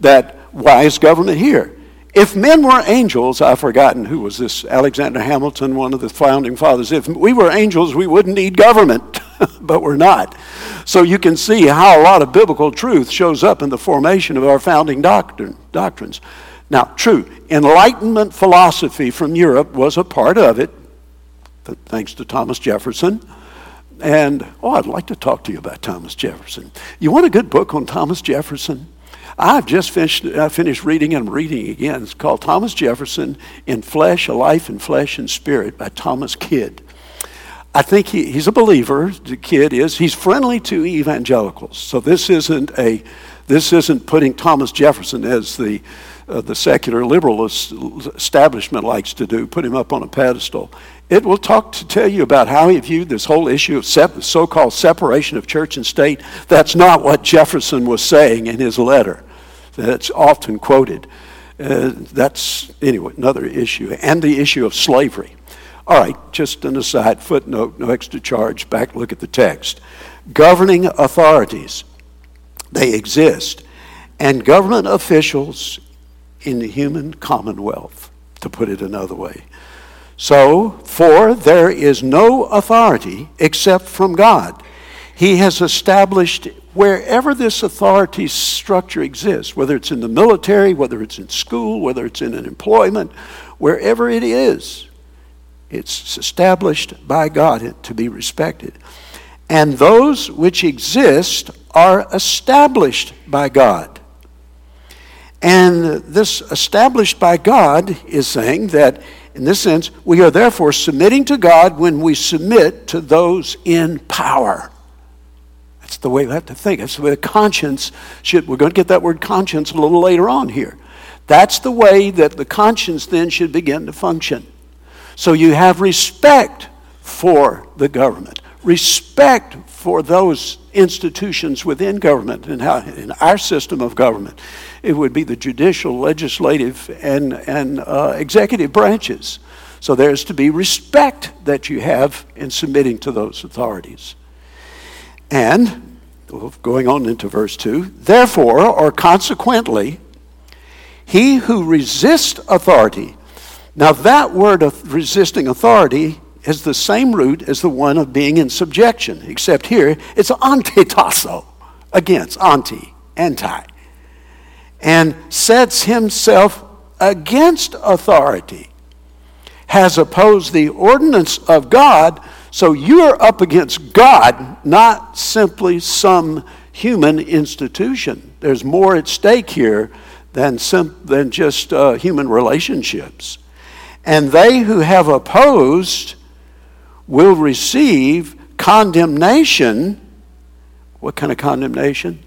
That why is government here? If men were angels, I've forgotten who was this, Alexander Hamilton, one of the founding fathers. If we were angels, we wouldn't need government, but we're not. So you can see how a lot of biblical truth shows up in the formation of our founding doctrine, doctrines. Now, true, Enlightenment philosophy from Europe was a part of it, thanks to Thomas Jefferson. And, oh, I'd like to talk to you about Thomas Jefferson. You want a good book on Thomas Jefferson? I've just finished, uh, finished reading and reading again. It's called Thomas Jefferson in Flesh, A Life in Flesh and Spirit by Thomas Kidd. I think he, he's a believer, the kid is. He's friendly to evangelicals. So this isn't a this isn't putting Thomas Jefferson as the uh, the secular liberal establishment likes to do, put him up on a pedestal. It will talk to tell you about how he viewed this whole issue of sep- so-called separation of church and state. That's not what Jefferson was saying in his letter. That's often quoted. Uh, that's anyway another issue, and the issue of slavery. All right, just an aside, footnote, no extra charge. Back, look at the text. Governing authorities, they exist, and government officials in the human commonwealth, to put it another way. So, for there is no authority except from God. He has established wherever this authority structure exists, whether it's in the military, whether it's in school, whether it's in an employment, wherever it is, it's established by God to be respected. And those which exist are established by God. And this established by God is saying that, in this sense, we are therefore submitting to God when we submit to those in power. That's the way we have to think. That's the way the conscience should. We're going to get that word conscience a little later on here. That's the way that the conscience then should begin to function. So you have respect for the government, respect for those institutions within government and how in our system of government it would be the judicial legislative and, and uh, executive branches. So there's to be respect that you have in submitting to those authorities. And going on into verse 2 therefore or consequently he who resists authority now that word of resisting authority is the same root as the one of being in subjection, except here it's antitasso, against, anti, anti, and sets himself against authority, has opposed the ordinance of God, so you're up against God, not simply some human institution. There's more at stake here than, sim- than just uh, human relationships. And they who have opposed will receive condemnation. What kind of condemnation?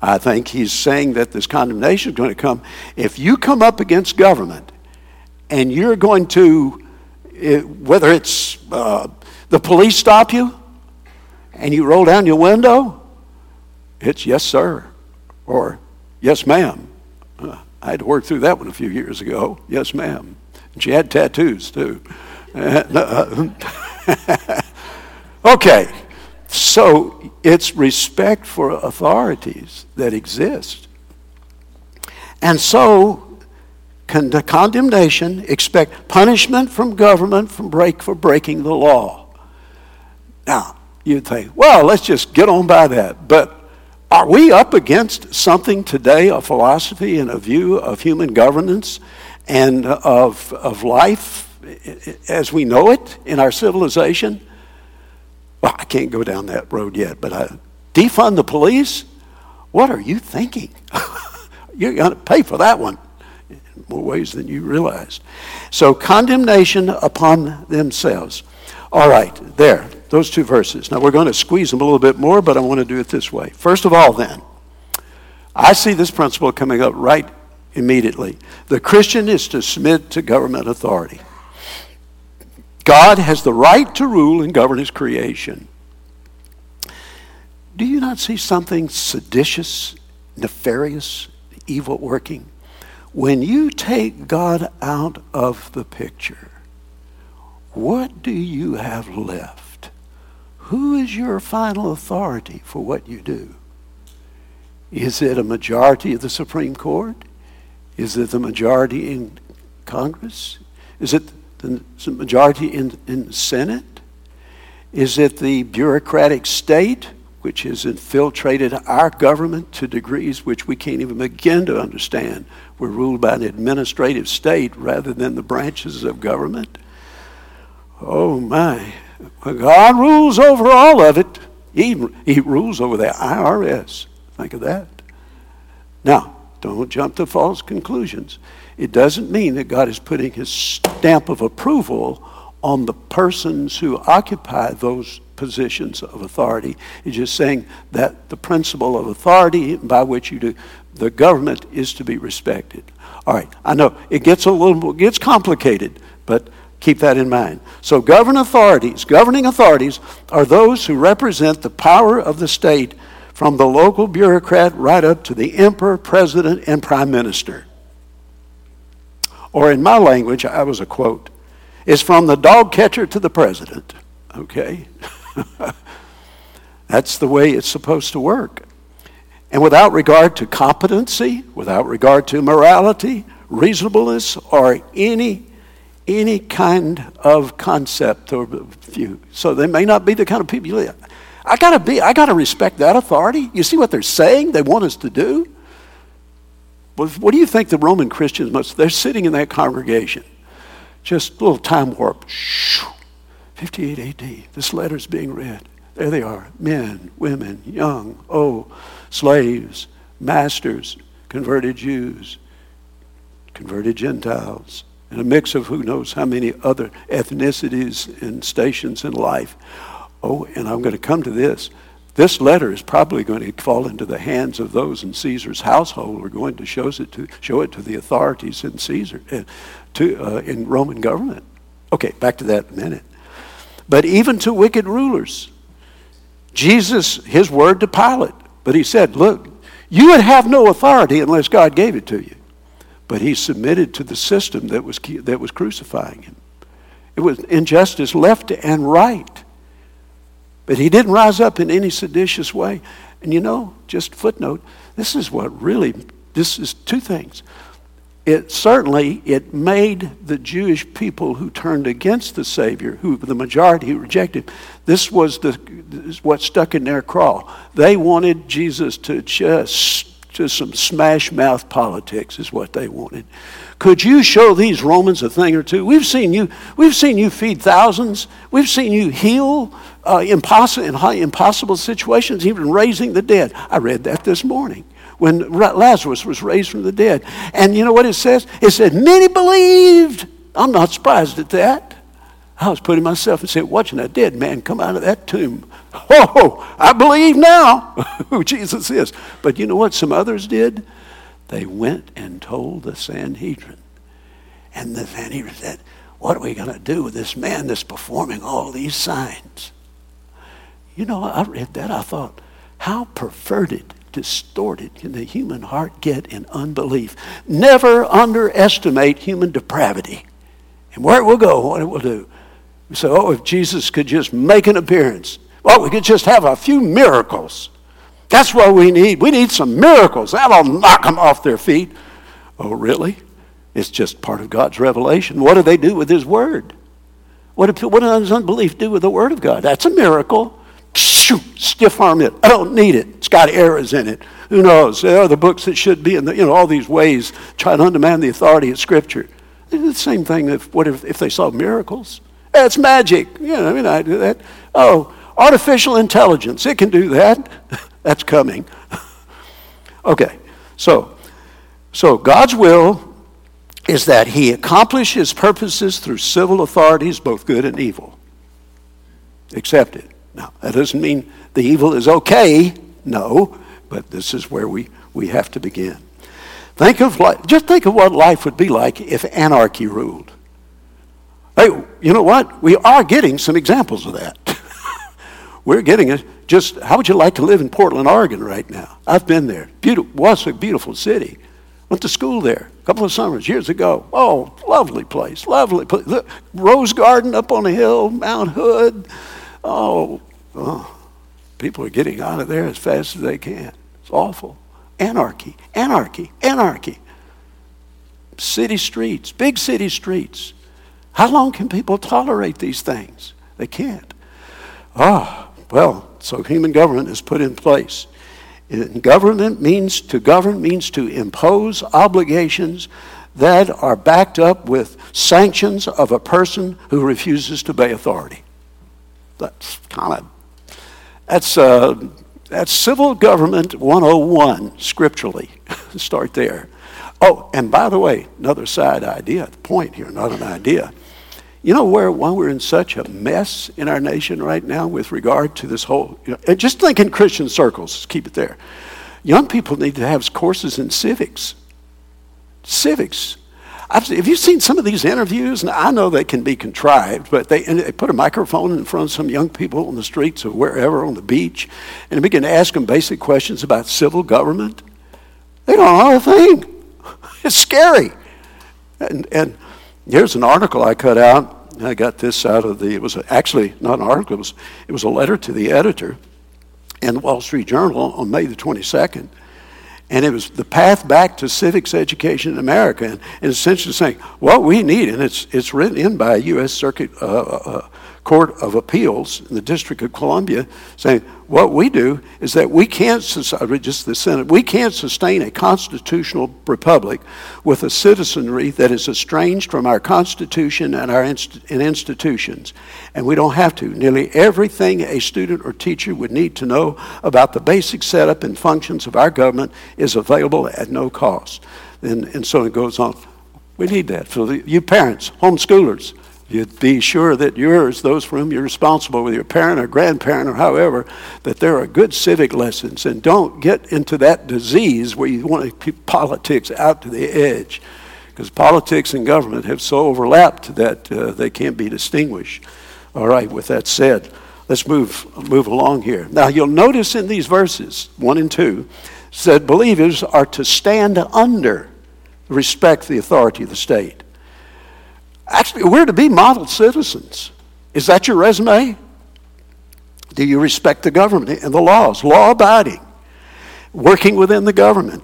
I think he's saying that this condemnation is going to come. If you come up against government and you're going to, eh, whether it's uh, the police stop you and you roll down your window, it's yes, sir, or yes, ma'am. Uh, I had to work through that one a few years ago. Yes, ma'am. And she had tattoos too. Okay, so it's respect for authorities that exist. And so, con- condemnation, expect punishment from government from break, for breaking the law. Now, you'd think, well, let's just get on by that. But are we up against something today, a philosophy and a view of human governance and of, of life as we know it in our civilization, well, I can't go down that road yet, but I, defund the police? What are you thinking? You're going to pay for that one in more ways than you realized. So, condemnation upon themselves. All right, there, those two verses. Now, we're going to squeeze them a little bit more, but I want to do it this way. First of all, then, I see this principle coming up right immediately. The Christian is to submit to government authority. God has the right to rule and govern his creation. Do you not see something seditious, nefarious, evil working? When you take God out of the picture, what do you have left? Who is your final authority for what you do? Is it a majority of the Supreme Court? Is it the majority in Congress? Is it the majority in, in the Senate? Is it the bureaucratic state which has infiltrated our government to degrees which we can't even begin to understand? We're ruled by an administrative state rather than the branches of government. Oh my. God rules over all of it. He, he rules over the IRS. Think of that. Now, don't jump to false conclusions. It doesn't mean that God is putting his stamp of approval on the persons who occupy those positions of authority. He's just saying that the principle of authority by which you do the government is to be respected. All right, I know it gets a little it gets complicated, but keep that in mind. So govern authorities, governing authorities are those who represent the power of the state from the local bureaucrat right up to the emperor, president, and prime minister. Or in my language, I was a quote, is from the dog catcher to the president. Okay? That's the way it's supposed to work. And without regard to competency, without regard to morality, reasonableness, or any any kind of concept or view. So they may not be the kind of people you I gotta be, I gotta respect that authority. You see what they're saying they want us to do? What do you think the Roman Christians must? They're sitting in that congregation, just a little time warp. 58 AD. This letter's being read. There they are men, women, young, old, slaves, masters, converted Jews, converted Gentiles, and a mix of who knows how many other ethnicities and stations in life. Oh, and I'm going to come to this. this letter is probably going to fall into the hands of those in Caesar's household who are going to show it to, show it to the authorities in Caesar, uh, to, uh, in Roman government. Okay, back to that in a minute. But even to wicked rulers, Jesus, his word to Pilate, but he said, Look, you would have no authority unless God gave it to you. But he submitted to the system that was, that was crucifying him. It was injustice left and right. But he didn't rise up in any seditious way. And you know, just footnote, this is what really, this is two things. It certainly, it made the Jewish people who turned against the Savior, who the majority who rejected, this was the, this what stuck in their craw. They wanted Jesus to just just some smash mouth politics is what they wanted. Could you show these Romans a thing or two? We've seen you, we've seen you feed thousands. We've seen you heal uh, high, impossible situations, even raising the dead. I read that this morning when Lazarus was raised from the dead. And you know what it says? It said, Many believed. I'm not surprised at that. I was putting myself and said, watching a dead man come out of that tomb. Oh, I believe now who Jesus is. But you know what some others did? They went and told the Sanhedrin. And the Sanhedrin said, What are we going to do with this man that's performing all these signs? You know, I read that. I thought, how perverted, distorted can the human heart get in unbelief? Never underestimate human depravity and where it will go, what it will do. We say, oh, if Jesus could just make an appearance, well, we could just have a few miracles. That's what we need. We need some miracles. That'll knock them off their feet. Oh, really? It's just part of God's revelation. What do they do with His Word? What, do, what does unbelief do with the Word of God? That's a miracle. Shoot, stiff arm it. I don't need it. It's got errors in it. Who knows? There are the books that should be in the, you know, all these ways try to undermine the authority of Scripture. It's the same thing if, what if, if they saw miracles? It's magic. You know, I mean, I do that. Oh, artificial intelligence. It can do that. That's coming. okay, so, so God's will is that He accomplish His purposes through civil authorities, both good and evil. Accept it. Now, that doesn't mean the evil is okay. No, but this is where we, we have to begin. Think of life, just think of what life would be like if anarchy ruled. Hey, you know what? We are getting some examples of that. We're getting it. Just how would you like to live in Portland, Oregon right now? I've been there. Beautiful, was a beautiful city. Went to school there a couple of summers years ago. Oh, lovely place, lovely place. Look, Rose Garden up on the hill, Mount Hood. Oh, oh, people are getting out of there as fast as they can. It's awful. Anarchy, anarchy, anarchy. City streets, big city streets. How long can people tolerate these things? They can't. Ah, well, so human government is put in place. And government means to govern means to impose obligations that are backed up with sanctions of a person who refuses to obey authority. That's kind of that's uh, that's civil government 101 scripturally. Start there. Oh, and by the way, another side idea, the point here, not an idea. You know where why we're in such a mess in our nation right now with regard to this whole you know, just think in Christian circles, keep it there. Young people need to have courses in civics. Civics. I've, have you seen some of these interviews? And I know they can be contrived, but they, they put a microphone in front of some young people on the streets or wherever on the beach, and begin to ask them basic questions about civil government. They don't know oh, a thing. It's scary. And, and Here's an article I cut out. I got this out of the, it was actually not an article, it was, it was a letter to the editor in the Wall Street Journal on May the 22nd. And it was the path back to civics education in America. And, and essentially saying, what we need, and it's, it's written in by a U.S. Circuit uh, uh, Court of Appeals in the District of Columbia saying what we do is that we can't, just the Senate, we can't sustain a constitutional republic with a citizenry that is estranged from our Constitution and our inst- and institutions. And we don't have to. Nearly everything a student or teacher would need to know about the basic setup and functions of our government is available at no cost. And, and so it goes on. We need that. For the, you parents, homeschoolers, You'd be sure that yours, those for whom you're responsible, with your parent or grandparent or however, that there are good civic lessons. And don't get into that disease where you want to keep politics out to the edge. Because politics and government have so overlapped that uh, they can't be distinguished. All right, with that said, let's move, move along here. Now, you'll notice in these verses, 1 and 2, said believers are to stand under, respect the authority of the state. Actually, we're to be model citizens. Is that your resume? Do you respect the government and the laws, law abiding, working within the government?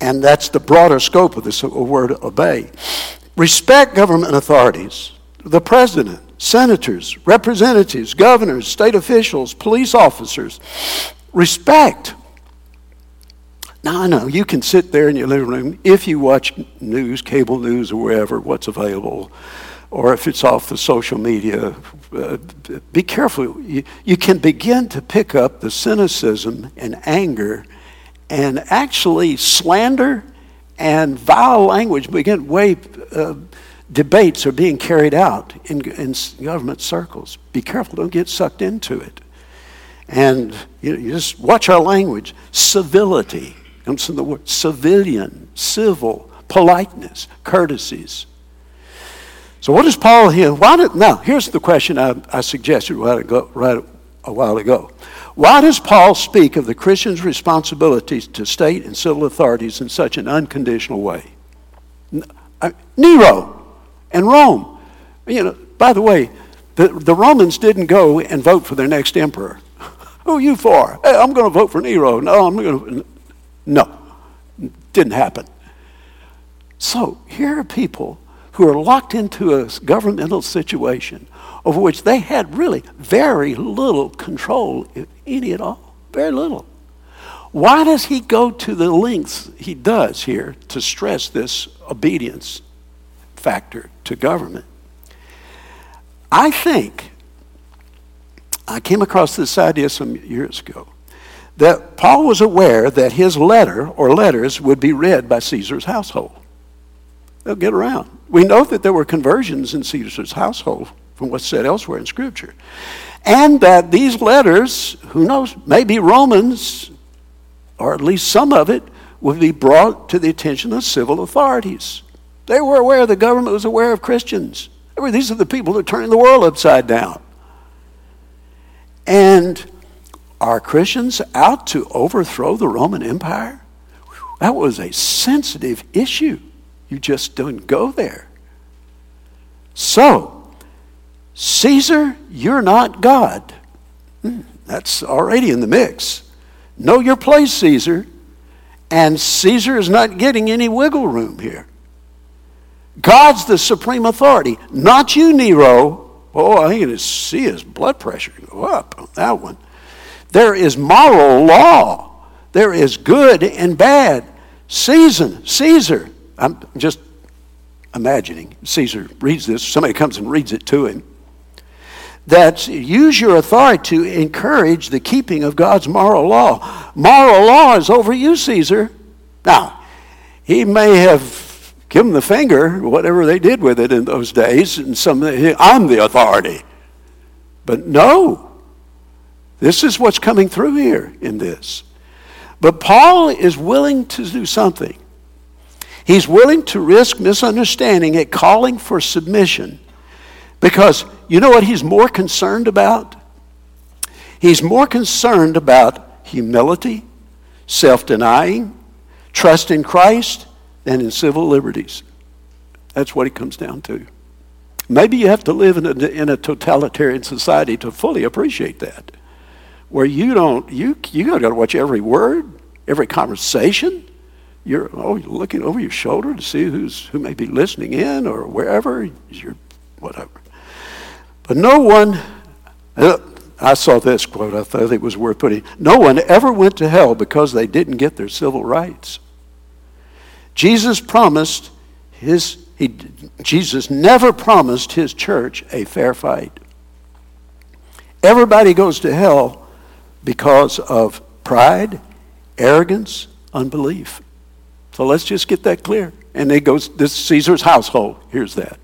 And that's the broader scope of this word obey. Respect government authorities, the president, senators, representatives, governors, state officials, police officers. Respect. Now, I know you can sit there in your living room if you watch news, cable news, or wherever, what's available, or if it's off the social media. Uh, be careful. You, you can begin to pick up the cynicism and anger and actually slander and vile language begin way uh, debates are being carried out in, in government circles be careful don't get sucked into it and you, you just watch our language civility comes from the word civilian, civil, politeness, courtesies. So what does Paul here? Why did, now, here's the question I, I suggested right, ago, right a while ago. Why does Paul speak of the Christian's responsibilities to state and civil authorities in such an unconditional way? Uh, Nero and Rome. You know, by the way, the, the Romans didn't go and vote for their next emperor. Who are you for? Hey, I'm going to vote for Nero. No, I'm going to. No, didn't happen. So here are people who are locked into a governmental situation over which they had really very little control, if any at all. Very little. Why does he go to the lengths he does here to stress this obedience factor to government? I think I came across this idea some years ago that Paul was aware that his letter or letters would be read by Caesar's household. They'll get around. We know that there were conversions in Caesar's household from what's said elsewhere in Scripture. And that these letters, who knows, maybe Romans, or at least some of it, would be brought to the attention of civil authorities. They were aware, the government was aware of Christians. These are the people that are turning the world upside down. And are Christians out to overthrow the Roman Empire? That was a sensitive issue. You just don't go there. So, Caesar, you're not God. Hmm, that's already in the mix. Know your place, Caesar. And Caesar is not getting any wiggle room here. God's the supreme authority, not you, Nero. Oh, I can see his blood pressure go up on that one. There is moral law. There is good and bad. Season, Caesar. I'm just imagining. Caesar reads this. Somebody comes and reads it to him. That use your authority to encourage the keeping of God's moral law. Moral law is over you, Caesar. Now, he may have given the finger, whatever they did with it in those days, and some I'm the authority. But no, this is what's coming through here in this. But Paul is willing to do something. He's willing to risk misunderstanding it, calling for submission. Because you know what he's more concerned about? He's more concerned about humility, self denying, trust in Christ, than in civil liberties. That's what it comes down to. Maybe you have to live in a, in a totalitarian society to fully appreciate that where you don't you you got to watch every word, every conversation. You're oh you're looking over your shoulder to see who's who may be listening in or wherever you're whatever. But no one. Uh, I saw this quote. I thought it was worth putting. No one ever went to hell because they didn't get their civil rights. Jesus promised his. He, Jesus never promised his church a fair fight. Everybody goes to hell because of pride, arrogance, unbelief. So let's just get that clear. And it goes, this Caesar's household. Here's that.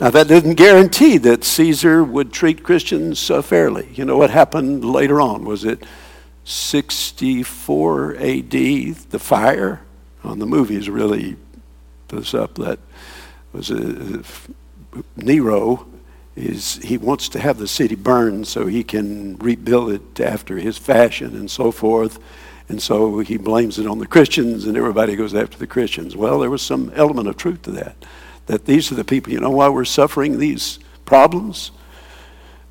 Now, that didn't guarantee that Caesar would treat Christians uh, fairly. You know what happened later on? Was it 64 AD? The fire on the movies really puts up that was a, Nero is he wants to have the city burned so he can rebuild it after his fashion and so forth. And so he blames it on the Christians, and everybody goes after the Christians. Well, there was some element of truth to that. That these are the people, you know why we're suffering these problems?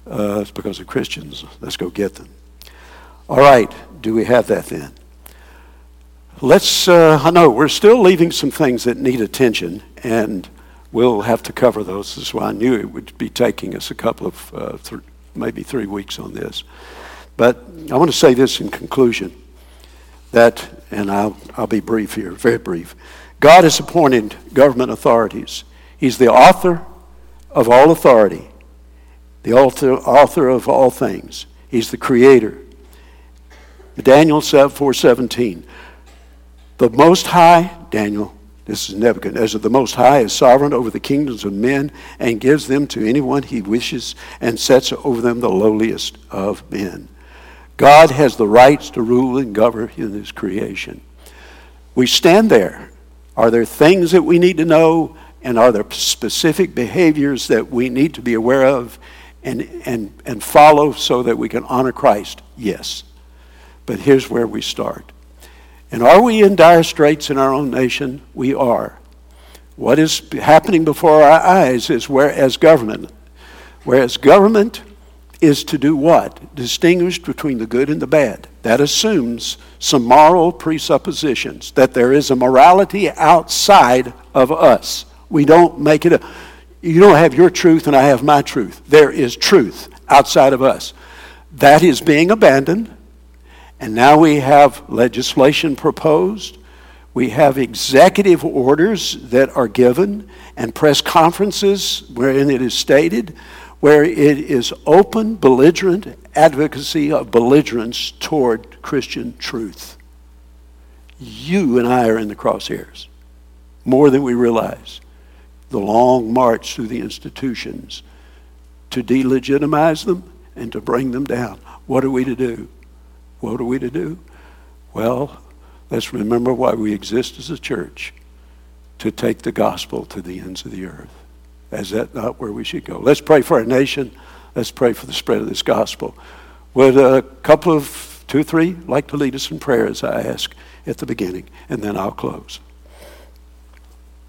Uh, it's because of Christians. Let's go get them. All right, do we have that then? Let's, uh, I know we're still leaving some things that need attention, and we'll have to cover those. That's why I knew it would be taking us a couple of, uh, th- maybe three weeks on this. But I want to say this in conclusion that, and I'll, I'll be brief here, very brief. God has appointed government authorities. He's the author of all authority, the author, author of all things. He's the creator. Daniel 4:17. The Most High, Daniel, this is Nebuchadnezzar, the Most High is sovereign over the kingdoms of men and gives them to anyone he wishes and sets over them the lowliest of men. God has the rights to rule and govern in His creation. We stand there. Are there things that we need to know? And are there specific behaviors that we need to be aware of and, and, and follow so that we can honor Christ? Yes. But here's where we start. And are we in dire straits in our own nation? We are. What is happening before our eyes is whereas government, whereas government is to do what? Distinguish between the good and the bad. That assumes some moral presuppositions, that there is a morality outside of us. We don't make it a, you don't have your truth and I have my truth. There is truth outside of us. That is being abandoned. And now we have legislation proposed. We have executive orders that are given and press conferences wherein it is stated where it is open, belligerent advocacy of belligerence toward Christian truth. You and I are in the crosshairs more than we realize. The long march through the institutions to delegitimize them and to bring them down. What are we to do? What are we to do? Well, let's remember why we exist as a church to take the gospel to the ends of the earth. Is that not where we should go? Let's pray for our nation. Let's pray for the spread of this gospel. Would a couple of two, three like to lead us in prayer as I ask at the beginning, and then I'll close.